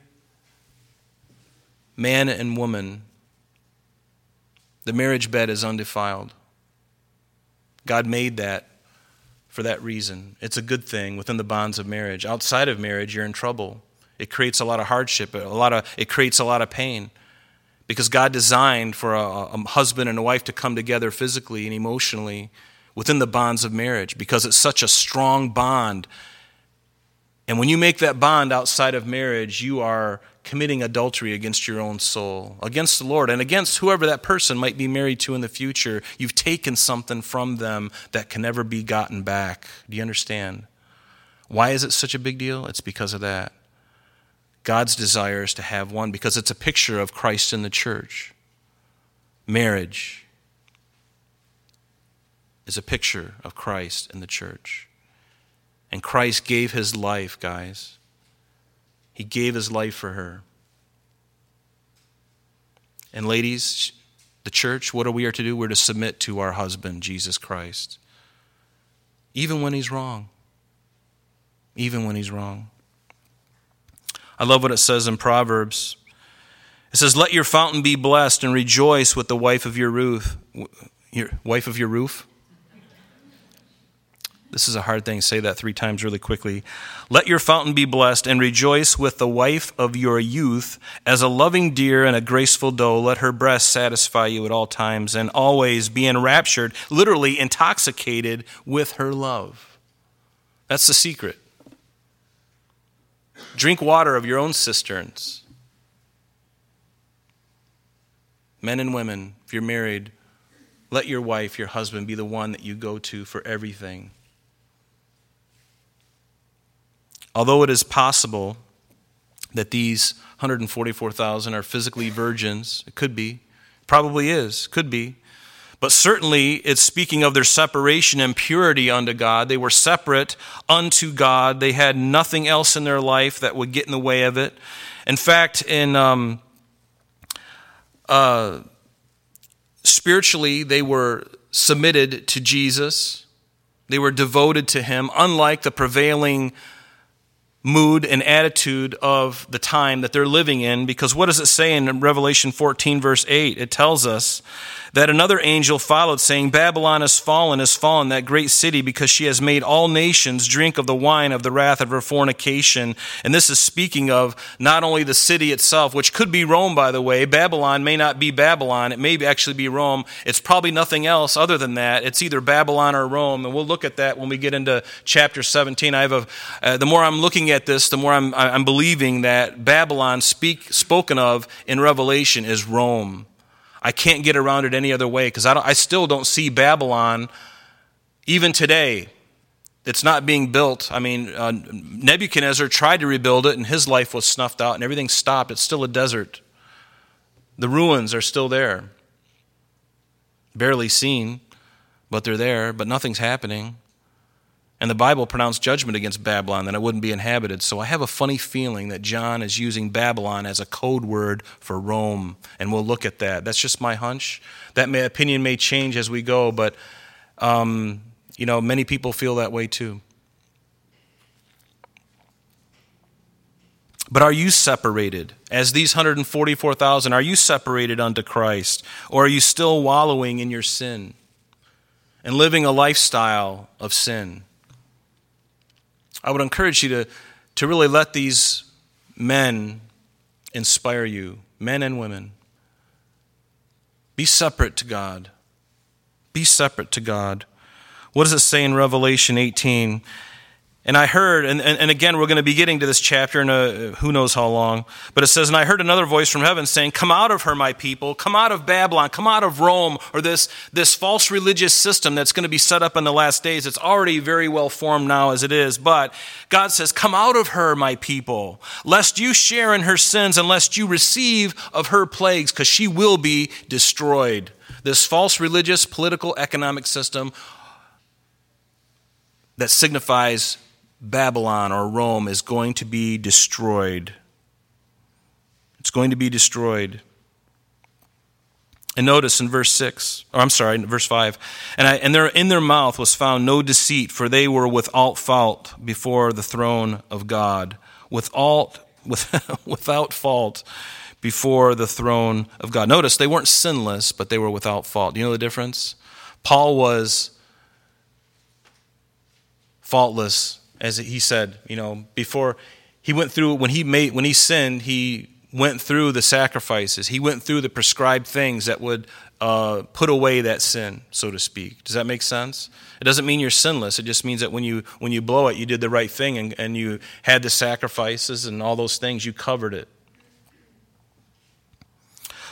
man and woman, the marriage bed is undefiled. God made that for that reason. It's a good thing within the bonds of marriage. Outside of marriage, you're in trouble. It creates a lot of hardship, a lot of, it creates a lot of pain. Because God designed for a, a husband and a wife to come together physically and emotionally within the bonds of marriage because it's such a strong bond. And when you make that bond outside of marriage, you are committing adultery against your own soul, against the Lord, and against whoever that person might be married to in the future. You've taken something from them that can never be gotten back. Do you understand? Why is it such a big deal? It's because of that. God's desire is to have one because it's a picture of Christ in the church. Marriage is a picture of Christ and the church. And Christ gave his life, guys. He gave his life for her. And ladies, the church, what are we are to do? We're to submit to our husband, Jesus Christ. Even when he's wrong. Even when he's wrong. I love what it says in Proverbs. It says, Let your fountain be blessed and rejoice with the wife of your roof. Your wife of your roof? This is a hard thing. Say that three times really quickly. Let your fountain be blessed and rejoice with the wife of your youth. As a loving deer and a graceful doe, let her breast satisfy you at all times and always be enraptured, literally intoxicated with her love. That's the secret. Drink water of your own cisterns. Men and women, if you're married, let your wife, your husband, be the one that you go to for everything. Although it is possible that these 144,000 are physically virgins, it could be, probably is, could be. But certainly it's speaking of their separation and purity unto God. They were separate unto God. They had nothing else in their life that would get in the way of it. In fact, in um, uh, spiritually, they were submitted to Jesus. They were devoted to Him, unlike the prevailing mood and attitude of the time that they're living in. Because what does it say in Revelation 14, verse 8? It tells us that another angel followed, saying, Babylon has fallen, has fallen, that great city, because she has made all nations drink of the wine of the wrath of her fornication. And this is speaking of not only the city itself, which could be Rome, by the way. Babylon may not be Babylon, it may actually be Rome. It's probably nothing else other than that. It's either Babylon or Rome. And we'll look at that when we get into chapter 17. I have a, uh, the more I'm looking at this, the more I'm, I'm believing that Babylon speak, spoken of in Revelation is Rome. I can't get around it any other way because I, I still don't see Babylon even today. It's not being built. I mean, uh, Nebuchadnezzar tried to rebuild it and his life was snuffed out and everything stopped. It's still a desert. The ruins are still there. Barely seen, but they're there, but nothing's happening. And the Bible pronounced judgment against Babylon that it wouldn't be inhabited. So I have a funny feeling that John is using Babylon as a code word for Rome. And we'll look at that. That's just my hunch. That may, opinion may change as we go, but, um, you know, many people feel that way too. But are you separated? As these 144,000, are you separated unto Christ? Or are you still wallowing in your sin and living a lifestyle of sin? I would encourage you to, to really let these men inspire you, men and women. Be separate to God. Be separate to God. What does it say in Revelation 18? And I heard, and, and, and, again, we're going to be getting to this chapter in a, who knows how long, but it says, And I heard another voice from heaven saying, Come out of her, my people, come out of Babylon, come out of Rome, or this, this false religious system that's going to be set up in the last days. It's already very well formed now as it is, but God says, Come out of her, my people, lest you share in her sins, and lest you receive of her plagues, because she will be destroyed. This false religious, political, economic system that signifies Babylon or Rome is going to be destroyed. It's going to be destroyed. And notice in verse 6, or I'm sorry, verse 5, and, I, and there, in their mouth was found no deceit, for they were without fault before the throne of God. Without, with, without fault before the throne of God. Notice they weren't sinless, but they were without fault. Do you know the difference? Paul was faultless as he said, you know, before he went through when he made when he sinned, he went through the sacrifices. He went through the prescribed things that would uh, put away that sin, so to speak. Does that make sense? It doesn't mean you're sinless. It just means that when you when you blow it, you did the right thing and, and you had the sacrifices and all those things. You covered it.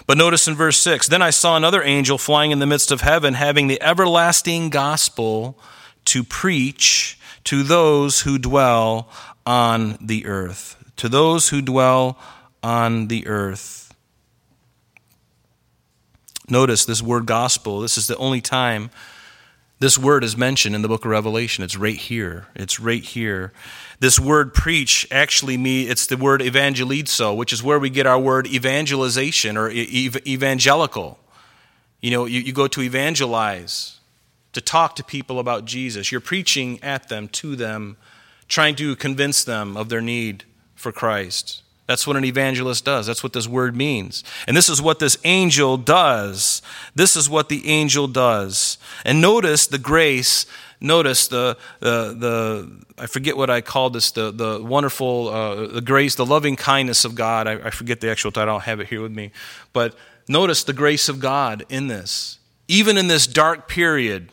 But notice in verse 6 Then I saw another angel flying in the midst of heaven, having the everlasting gospel to preach to those who dwell on the earth. To those who dwell on the earth. Notice this word gospel. This is the only time This word is mentioned in the book of Revelation. It's right here. It's right here. This word preach actually means it's the word evangelizo, which is where we get our word evangelization or evangelical. You know, you, you go to evangelize, to talk to people about Jesus. You're preaching at them, to them, trying to convince them of their need for Christ. That's what an evangelist does. That's what this word means. And this is what this angel does. This is what the angel does. And notice the grace, notice the, the, the I forget what I called this, the, the wonderful, uh, the grace, the loving kindness of God. I, I forget the actual title. I don't have it here with me. But notice the grace of God in this. Even in this dark period,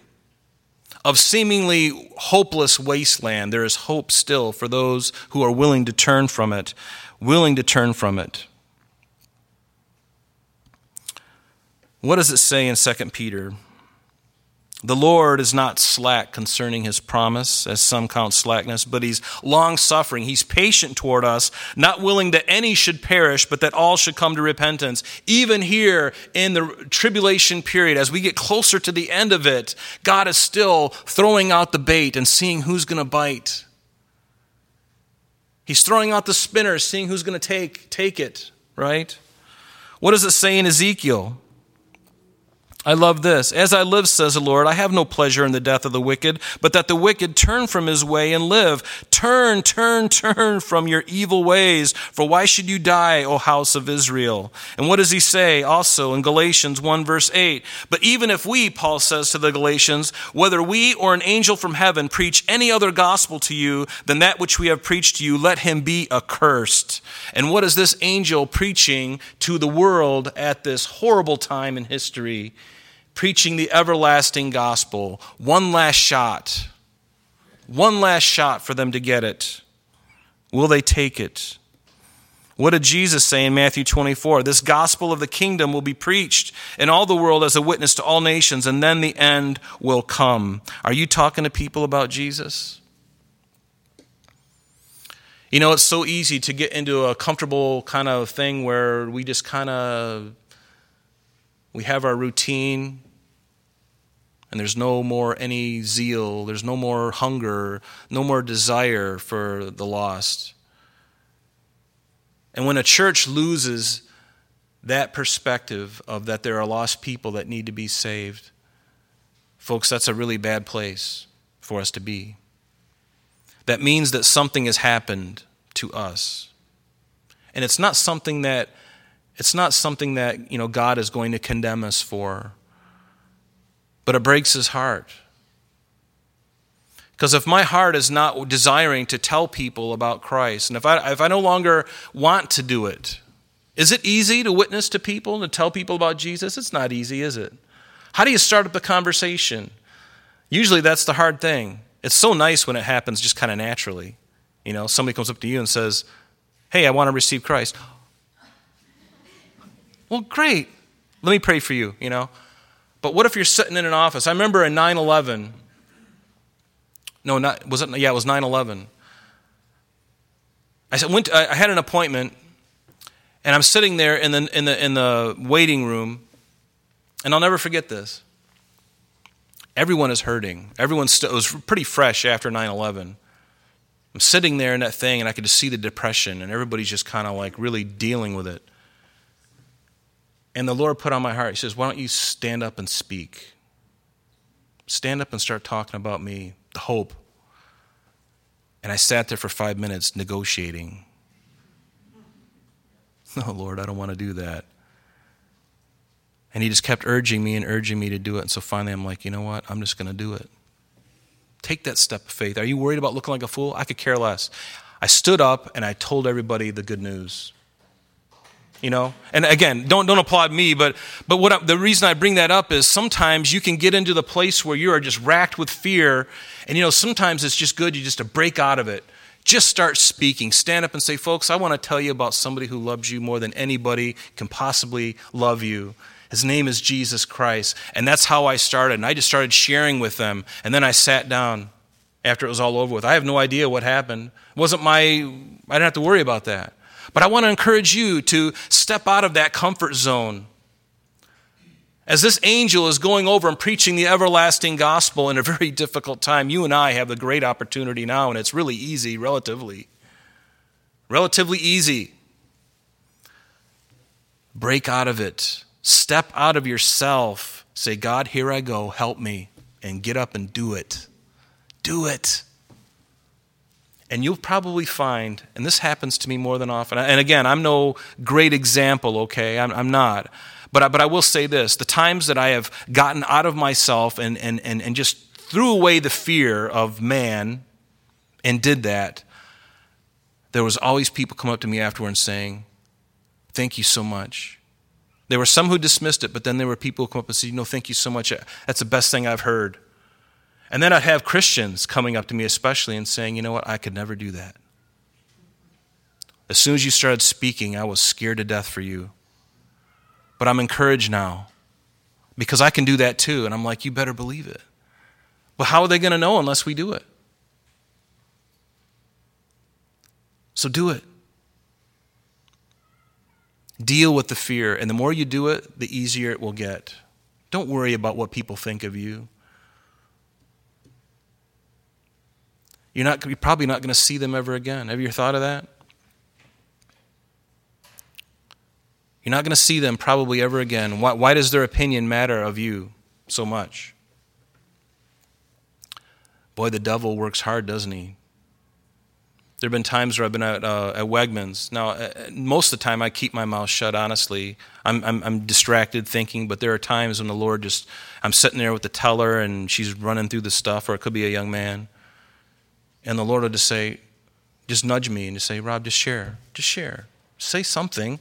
of seemingly hopeless wasteland, there is hope still for those who are willing to turn from it willing to turn from it. What does it say in 2 Peter? The Lord is not slack concerning his promise, as some count slackness, but he's long suffering. He's patient toward us, not willing that any should perish, but that all should come to repentance. Even here in the tribulation period, as we get closer to the end of it, God is still throwing out the bait and seeing who's going to bite. He's throwing out the spinner, seeing who's going to take, take it, right? What does it say in Ezekiel? I love this. As I live, says the Lord, I have no pleasure in the death of the wicked, but that the wicked turn from his way and live. Turn, turn, turn from your evil ways, for why should you die, O house of Israel? And what does he say also in Galatians 1 verse 8? But even if we, Paul says to the Galatians, whether we or an angel from heaven preach any other gospel to you than that which we have preached to you, let him be accursed. And what is this angel preaching to the world at this horrible time in history? Preaching the everlasting gospel. One last shot. One last shot for them to get it. Will they take it? What did Jesus say in Matthew 24? This gospel of the kingdom will be preached in all the world as a witness to all nations, and then the end will come. Are you talking to people about Jesus? You know, it's so easy to get into a comfortable kind of thing where we just kind of we have our routine and there's no more any zeal, there's no more hunger, no more desire for the lost. And when a church loses that perspective of that there are lost people that need to be saved, folks, that's a really bad place for us to be. That means that something has happened to us. And it's not something that it's not something that, you know, God is going to condemn us for but it breaks his heart. Because if my heart is not desiring to tell people about Christ, and if I, if I no longer want to do it, is it easy to witness to people, to tell people about Jesus? It's not easy, is it? How do you start up a conversation? Usually that's the hard thing. It's so nice when it happens just kind of naturally. You know, somebody comes up to you and says, Hey, I want to receive Christ. Well, great. Let me pray for you, you know. But what if you're sitting in an office? I remember in 9 11, no, not, was it, yeah, it was 9 11. I, went to, I had an appointment, and I'm sitting there in the, in, the, in the waiting room, and I'll never forget this. Everyone is hurting. Everyone's was pretty fresh after 9 11. I'm sitting there in that thing, and I could just see the depression, and everybody's just kind of like really dealing with it. And the Lord put on my heart, He says, Why don't you stand up and speak? Stand up and start talking about me, the hope. And I sat there for five minutes negotiating. No, oh, Lord, I don't want to do that. And he just kept urging me and urging me to do it. And so finally, I'm like, you know what? I'm just going to do it. Take that step of faith. Are you worried about looking like a fool? I could care less. I stood up and I told everybody the good news you know? And again don't don't applaud me but but what I, the reason i bring that up is sometimes you can get into the place where you are just racked with fear and you know sometimes it's just good you just to break out of it. Just start speaking. Stand up and say folks i want to tell you about somebody who loves you more than anybody can possibly love you. His name is jesus christ. And that's how i started and i just started sharing with them and then i sat down after it was all over with. I have no idea what happened. It wasn't my i didn't have to worry about that but I want to encourage you to step out of that comfort zone As this angel is going over and preaching the everlasting gospel in a very difficult time, you and I have the great opportunity now, and it's really easy, relatively. Relatively easy. Break out of it. Step out of yourself. Say, God, here I go. Help me. And get up and do it. Do it. And you'll probably find, and this happens to me more than often, and again, I'm no great example, okay? I'm, I'm not. But I, but I will say this the times that I have gotten out of myself and, and, and, and just threw away the fear of man and did that, there was always people come up to me afterwards saying, Thank you so much. There were some who dismissed it, but then there were people who come up and say, No, thank you so much. That's the best thing I've heard. And then I'd have Christians coming up to me, especially, and saying, You know what? I could never do that. As soon as you started speaking, I was scared to death for you. But I'm encouraged now because I can do that too. And I'm like, You better believe it. But how are they going to know unless we do it? So do it. Deal with the fear. And the more you do it, the easier it will get. Don't worry about what people think of you. You're, not, you're probably not going to see them ever again. Have you thought of that? You're not going to see them probably ever again. Why, why does their opinion matter of you so much? Boy, the devil works hard, doesn't he? There have been times where I've been at, uh, at Wegmans. Now, uh, most of the time I keep my mouth shut, honestly. I'm, I'm, I'm, distracted thinking, but there are times when the Lord just, I'm sitting there with the teller and she's running through the stuff, or it could be a young man. And the Lord will just say, just nudge me and just say, Rob, just share. Just share. Say something.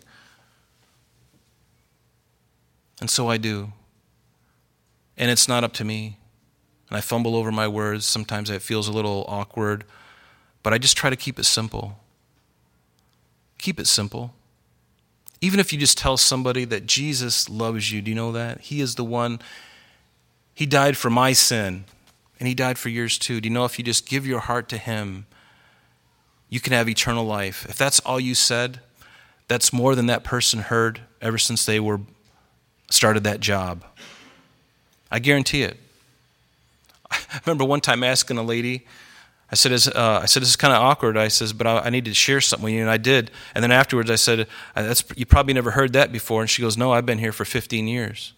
And so I do. And it's not up to me. And I fumble over my words. Sometimes it feels a little awkward. But I just try to keep it simple. Keep it simple. Even if you just tell somebody that Jesus loves you, do you know that? He is the one, He died for my sin. And He died for yours too. Do you know if you just give your heart to Him, you can have eternal life? If that's all you said, that's more than that person heard ever since they were started that job. I guarantee it. I remember one time asking a lady, I said, uh, I said, this is kind of awkward. I says, but I, I, need to share something with you. And I did. And then afterwards I said, That's, you probably never heard that before. And she goes, no, I've been here for 15 years.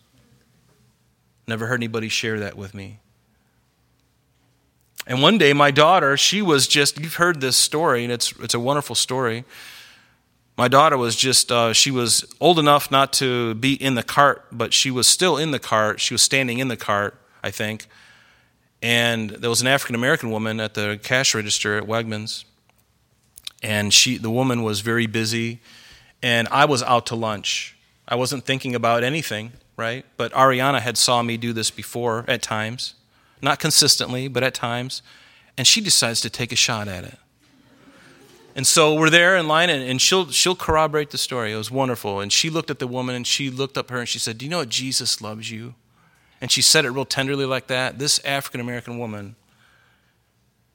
Never heard anybody share that with me. And one day, my daughter, she was just, you've heard this story, and it's, it's a wonderful story. My daughter was just, uh, she was old enough not to be in the cart, but she was still in the cart. She was standing in the cart, I think. And there was an African American woman at the cash register at Wegmans. And she, the woman was very busy. And I was out to lunch. I wasn't thinking about anything, right? But Ariana had saw me do this before at times. Not consistently, but at times. And she decides to take a shot at it. And so we're there in line, and, and she'll, she'll corroborate the story. It was wonderful. And she looked at the woman, and she looked up her, and she said, Do you know what? Jesus loves you. And she said it real tenderly like that. This African American woman,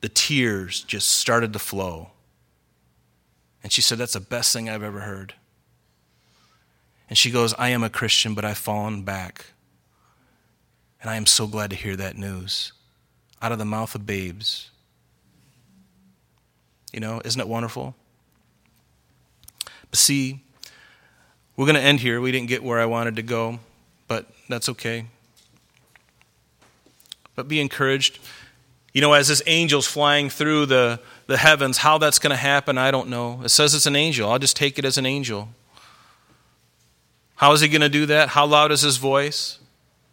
the tears just started to flow. And she said, That's the best thing I've ever heard. And she goes, I am a Christian, but I've fallen back. And I am so glad to hear that news out of the mouth of babes. You know, isn't it wonderful? But see, we're going to end here. We didn't get where I wanted to go, but that's okay. But be encouraged. You know, as this angel's flying through the, the heavens, how that's going to happen, I don't know. It says it's an angel. I'll just take it as an angel. How is he going to do that? How loud is his voice?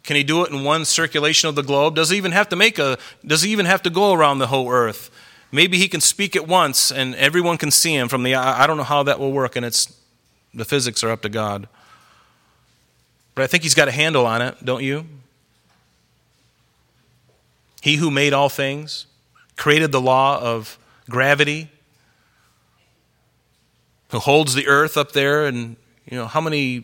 Can he do it in one circulation of the globe? Does he even have to make a does he even have to go around the whole earth? Maybe he can speak at once and everyone can see him from the I don't know how that will work and it's the physics are up to God. But I think he's got a handle on it, don't you? He who made all things, created the law of gravity, who holds the earth up there and you know how many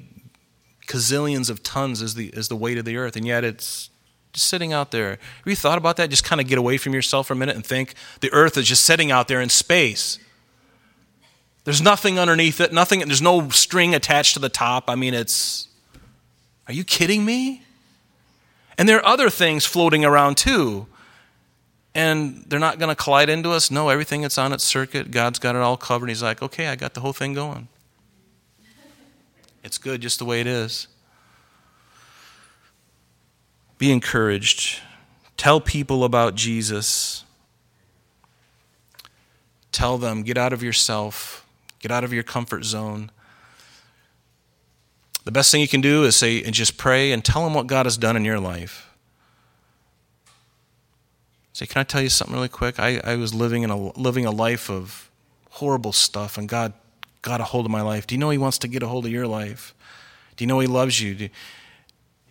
gazillions of tons is the, is the weight of the earth, and yet it's just sitting out there. Have you thought about that? Just kind of get away from yourself for a minute and think the earth is just sitting out there in space. There's nothing underneath it, nothing, there's no string attached to the top. I mean, it's, are you kidding me? And there are other things floating around too. And they're not going to collide into us. No, everything that's on its circuit, God's got it all covered. He's like, okay, I got the whole thing going. It's good just the way it is. Be encouraged. Tell people about Jesus. Tell them, get out of yourself, get out of your comfort zone. The best thing you can do is say and just pray and tell them what God has done in your life. Say, can I tell you something really quick? I, I was living in a living a life of horrible stuff, and God got a hold of my life. Do you know He wants to get a hold of your life? Do you know He loves you? Do,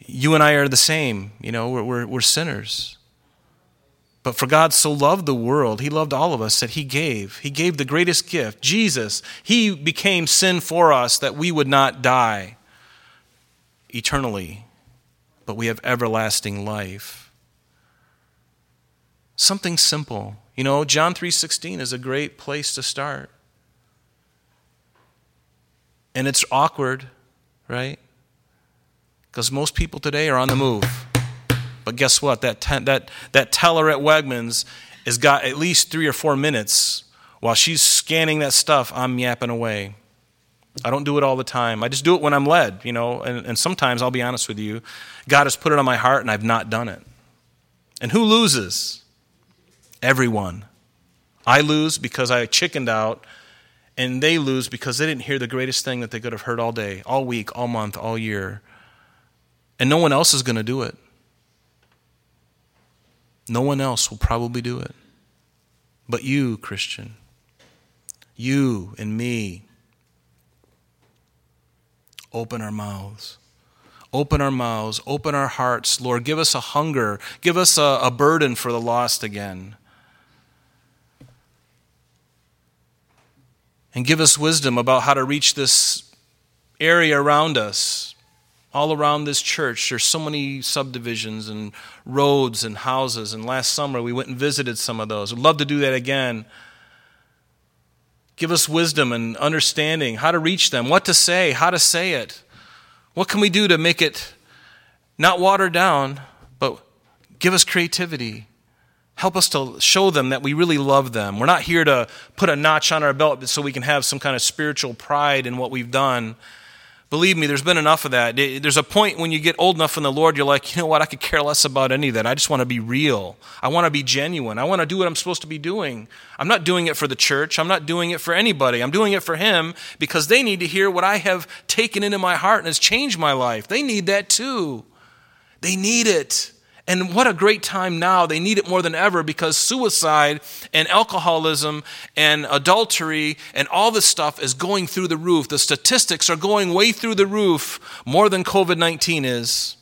you and I are the same. You know, we're, we're, we're sinners. But for God so loved the world, He loved all of us that He gave. He gave the greatest gift, Jesus. He became sin for us that we would not die eternally, but we have everlasting life. Something simple. You know, John 3:16 is a great place to start. And it's awkward, right? Because most people today are on the move. But guess what? That, ten, that, that teller at Wegmans has got at least three or four minutes while she's scanning that stuff. I'm yapping away. I don't do it all the time. I just do it when I'm led, you know, and, and sometimes I'll be honest with you, God has put it on my heart and I've not done it. And who loses? Everyone. I lose because I chickened out, and they lose because they didn't hear the greatest thing that they could have heard all day, all week, all month, all year. And no one else is going to do it. No one else will probably do it. But you, Christian, you and me, open our mouths. Open our mouths, open our hearts. Lord, give us a hunger, give us a, a burden for the lost again. And give us wisdom about how to reach this area around us. All around this church, there's so many subdivisions and roads and houses. And last summer, we went and visited some of those. I'd love to do that again. Give us wisdom and understanding how to reach them, what to say, how to say it. What can we do to make it not watered down, but give us creativity? Help us to show them that we really love them. We're not here to put a notch on our belt so we can have some kind of spiritual pride in what we've done. Believe me, there's been enough of that. There's a point when you get old enough in the Lord, you're like, you know what, I could care less about any of that. I just want to be real. I want to be genuine. I want to do what I'm supposed to be doing. I'm not doing it for the church. I'm not doing it for anybody. I'm doing it for Him because they need to hear what I have taken into my heart and has changed my life. They need that too. They need it. And what a great time now. They need it more than ever because suicide and alcoholism and adultery and all this stuff is going through the roof. The statistics are going way through the roof more than COVID 19 is.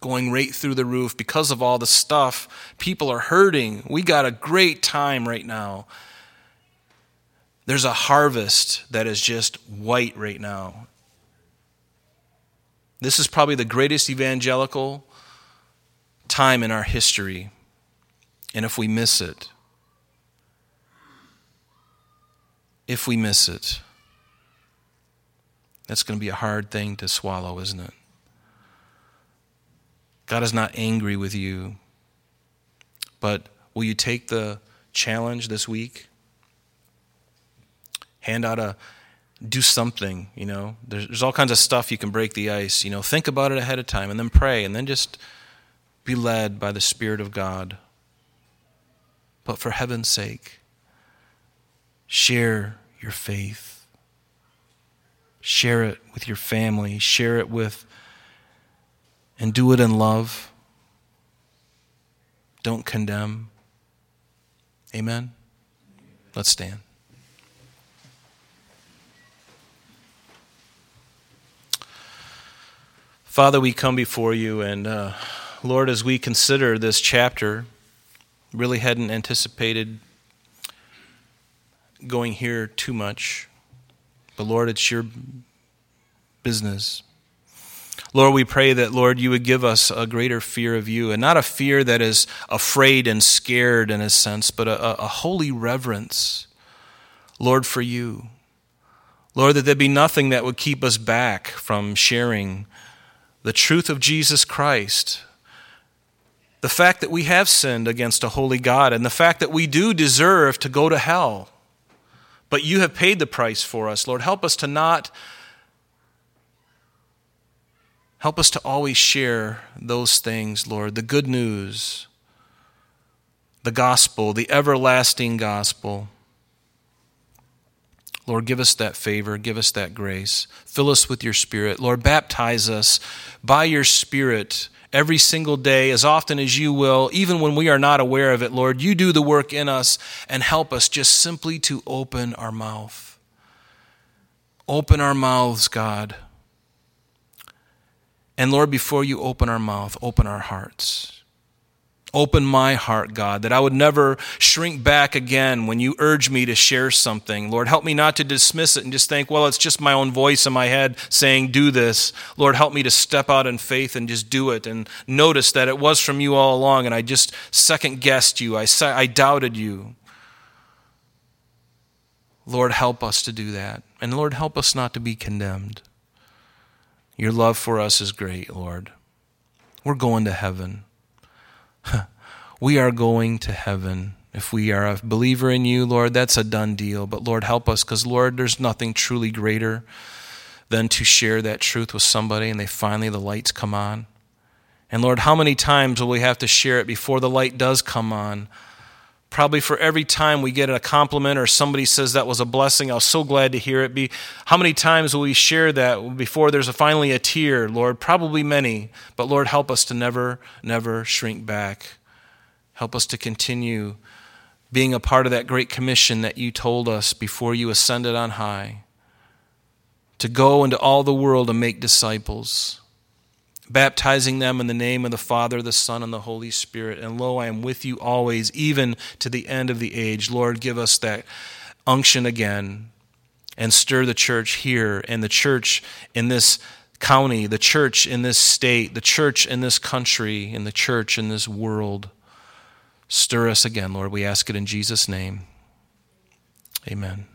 Going right through the roof because of all the stuff. People are hurting. We got a great time right now. There's a harvest that is just white right now. This is probably the greatest evangelical time in our history. And if we miss it, if we miss it, that's going to be a hard thing to swallow, isn't it? God is not angry with you, but will you take the challenge this week? Hand out a do something, you know. There's, there's all kinds of stuff you can break the ice, you know. Think about it ahead of time and then pray and then just be led by the Spirit of God. But for heaven's sake, share your faith. Share it with your family. Share it with, and do it in love. Don't condemn. Amen? Let's stand. Father, we come before you, and uh, Lord, as we consider this chapter, really hadn't anticipated going here too much. But Lord, it's your business. Lord, we pray that, Lord, you would give us a greater fear of you, and not a fear that is afraid and scared in a sense, but a, a holy reverence, Lord, for you. Lord, that there be nothing that would keep us back from sharing the truth of Jesus Christ, the fact that we have sinned against a holy God, and the fact that we do deserve to go to hell. But you have paid the price for us, Lord. Help us to not, help us to always share those things, Lord, the good news, the gospel, the everlasting gospel. Lord, give us that favor, give us that grace. Fill us with your Spirit. Lord, baptize us by your Spirit every single day, as often as you will, even when we are not aware of it, Lord. You do the work in us and help us just simply to open our mouth. Open our mouths, God. And Lord, before you open our mouth, open our hearts. Open my heart, God, that I would never shrink back again when you urge me to share something. Lord, help me not to dismiss it and just think, well, it's just my own voice in my head saying, do this. Lord, help me to step out in faith and just do it and notice that it was from you all along and I just second guessed you. I, I doubted you. Lord, help us to do that. And Lord, help us not to be condemned. Your love for us is great, Lord. We're going to heaven. we are going to heaven. If we are a believer in you, Lord, that's a done deal. But Lord, help us because, Lord, there's nothing truly greater than to share that truth with somebody and they finally, the lights come on. And Lord, how many times will we have to share it before the light does come on? Probably for every time we get a compliment or somebody says that was a blessing, I was so glad to hear it. Be how many times will we share that before there's a, finally a tear, Lord? Probably many, but Lord, help us to never, never shrink back. Help us to continue being a part of that great commission that you told us before you ascended on high to go into all the world and make disciples baptizing them in the name of the Father, the Son, and the Holy Spirit. And lo, I am with you always, even to the end of the age. Lord, give us that unction again and stir the church here and the church in this county, the church in this state, the church in this country, and the church in this world. Stir us again, Lord. We ask it in Jesus' name. Amen.